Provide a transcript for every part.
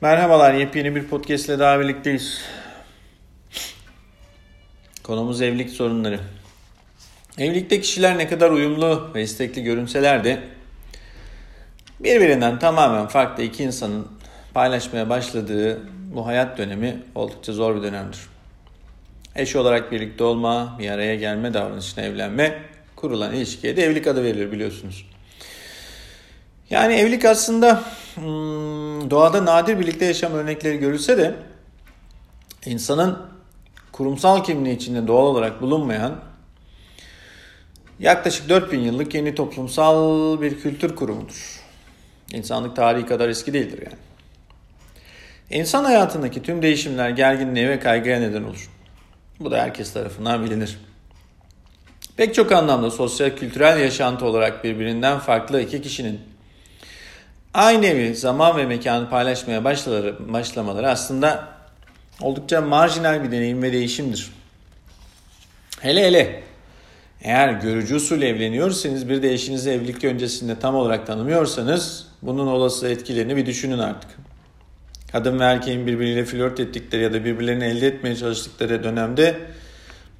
Merhabalar, yepyeni bir podcast ile daha birlikteyiz. Konumuz evlilik sorunları. Evlilikte kişiler ne kadar uyumlu ve istekli görünseler de birbirinden tamamen farklı iki insanın paylaşmaya başladığı bu hayat dönemi oldukça zor bir dönemdir. Eş olarak birlikte olma, bir araya gelme davranışına evlenme, kurulan ilişkiye de evlilik adı verilir biliyorsunuz. Yani evlilik aslında doğada nadir birlikte yaşam örnekleri görülse de insanın kurumsal kimliği içinde doğal olarak bulunmayan yaklaşık 4000 yıllık yeni toplumsal bir kültür kurumudur. İnsanlık tarihi kadar eski değildir yani. İnsan hayatındaki tüm değişimler gerginliğe ve kaygıya neden olur. Bu da herkes tarafından bilinir. Pek çok anlamda sosyal kültürel yaşantı olarak birbirinden farklı iki kişinin aynı evi, zaman ve mekanı paylaşmaya başlamaları, başlamaları aslında oldukça marjinal bir deneyim ve değişimdir. Hele hele eğer görücü usul evleniyorsanız bir de eşinizi evlilik öncesinde tam olarak tanımıyorsanız bunun olası etkilerini bir düşünün artık. Kadın ve erkeğin birbiriyle flört ettikleri ya da birbirlerini elde etmeye çalıştıkları dönemde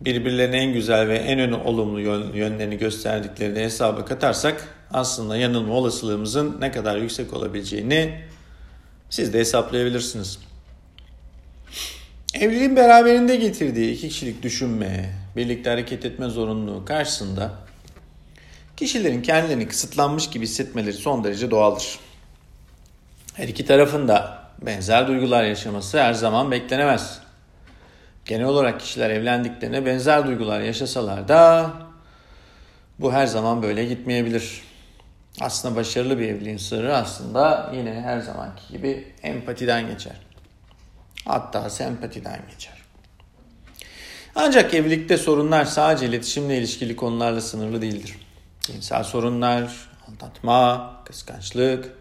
birbirlerine en güzel ve en olumlu yönlerini gösterdikleri de hesaba katarsak aslında yanılma olasılığımızın ne kadar yüksek olabileceğini siz de hesaplayabilirsiniz. Evliliğin beraberinde getirdiği iki kişilik düşünme, birlikte hareket etme zorunluluğu karşısında kişilerin kendilerini kısıtlanmış gibi hissetmeleri son derece doğaldır. Her iki tarafın da benzer duygular yaşaması her zaman beklenemez. Genel olarak kişiler evlendiklerine benzer duygular yaşasalar da bu her zaman böyle gitmeyebilir. Aslında başarılı bir evliliğin sırrı aslında yine her zamanki gibi empatiden geçer. Hatta sempatiden geçer. Ancak evlilikte sorunlar sadece iletişimle ilişkili konularla sınırlı değildir. Cinsel sorunlar, aldatma, kıskançlık,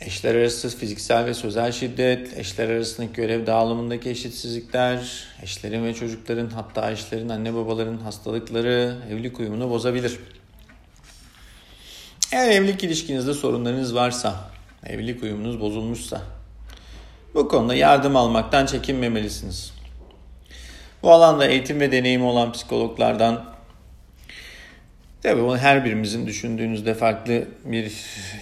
eşler arası fiziksel ve sözel şiddet, eşler arasındaki görev dağılımındaki eşitsizlikler, eşlerin ve çocukların hatta eşlerin anne babaların hastalıkları evlilik uyumunu bozabilir. Eğer evlilik ilişkinizde sorunlarınız varsa, evlilik uyumunuz bozulmuşsa bu konuda yardım almaktan çekinmemelisiniz. Bu alanda eğitim ve deneyimi olan psikologlardan tabii bunu her birimizin düşündüğünüzde farklı bir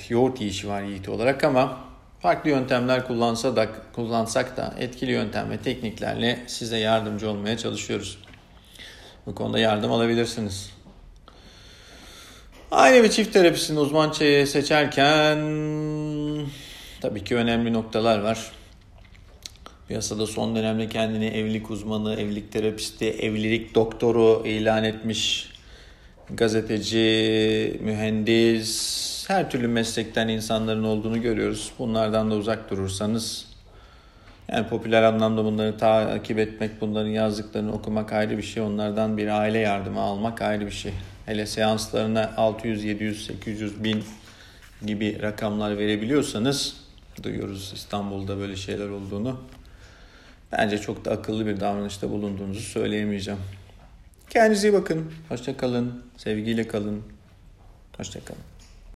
yoğurt yiyişi var yiğit olarak ama farklı yöntemler kullansa da, kullansak da etkili yöntem ve tekniklerle size yardımcı olmaya çalışıyoruz. Bu konuda yardım alabilirsiniz. Aile ve çift terapisinin uzman seçerken tabii ki önemli noktalar var. Piyasada son dönemde kendini evlilik uzmanı, evlilik terapisti, evlilik doktoru ilan etmiş gazeteci, mühendis, her türlü meslekten insanların olduğunu görüyoruz. Bunlardan da uzak durursanız yani popüler anlamda bunları takip etmek, bunların yazdıklarını okumak ayrı bir şey. Onlardan bir aile yardımı almak ayrı bir şey. Hele seanslarına 600, 700, 800 bin gibi rakamlar verebiliyorsanız duyuyoruz İstanbul'da böyle şeyler olduğunu. Bence çok da akıllı bir davranışta bulunduğunuzu söyleyemeyeceğim. Kendinize iyi bakın. Hoşça kalın. Sevgiyle kalın. Hoşça kalın.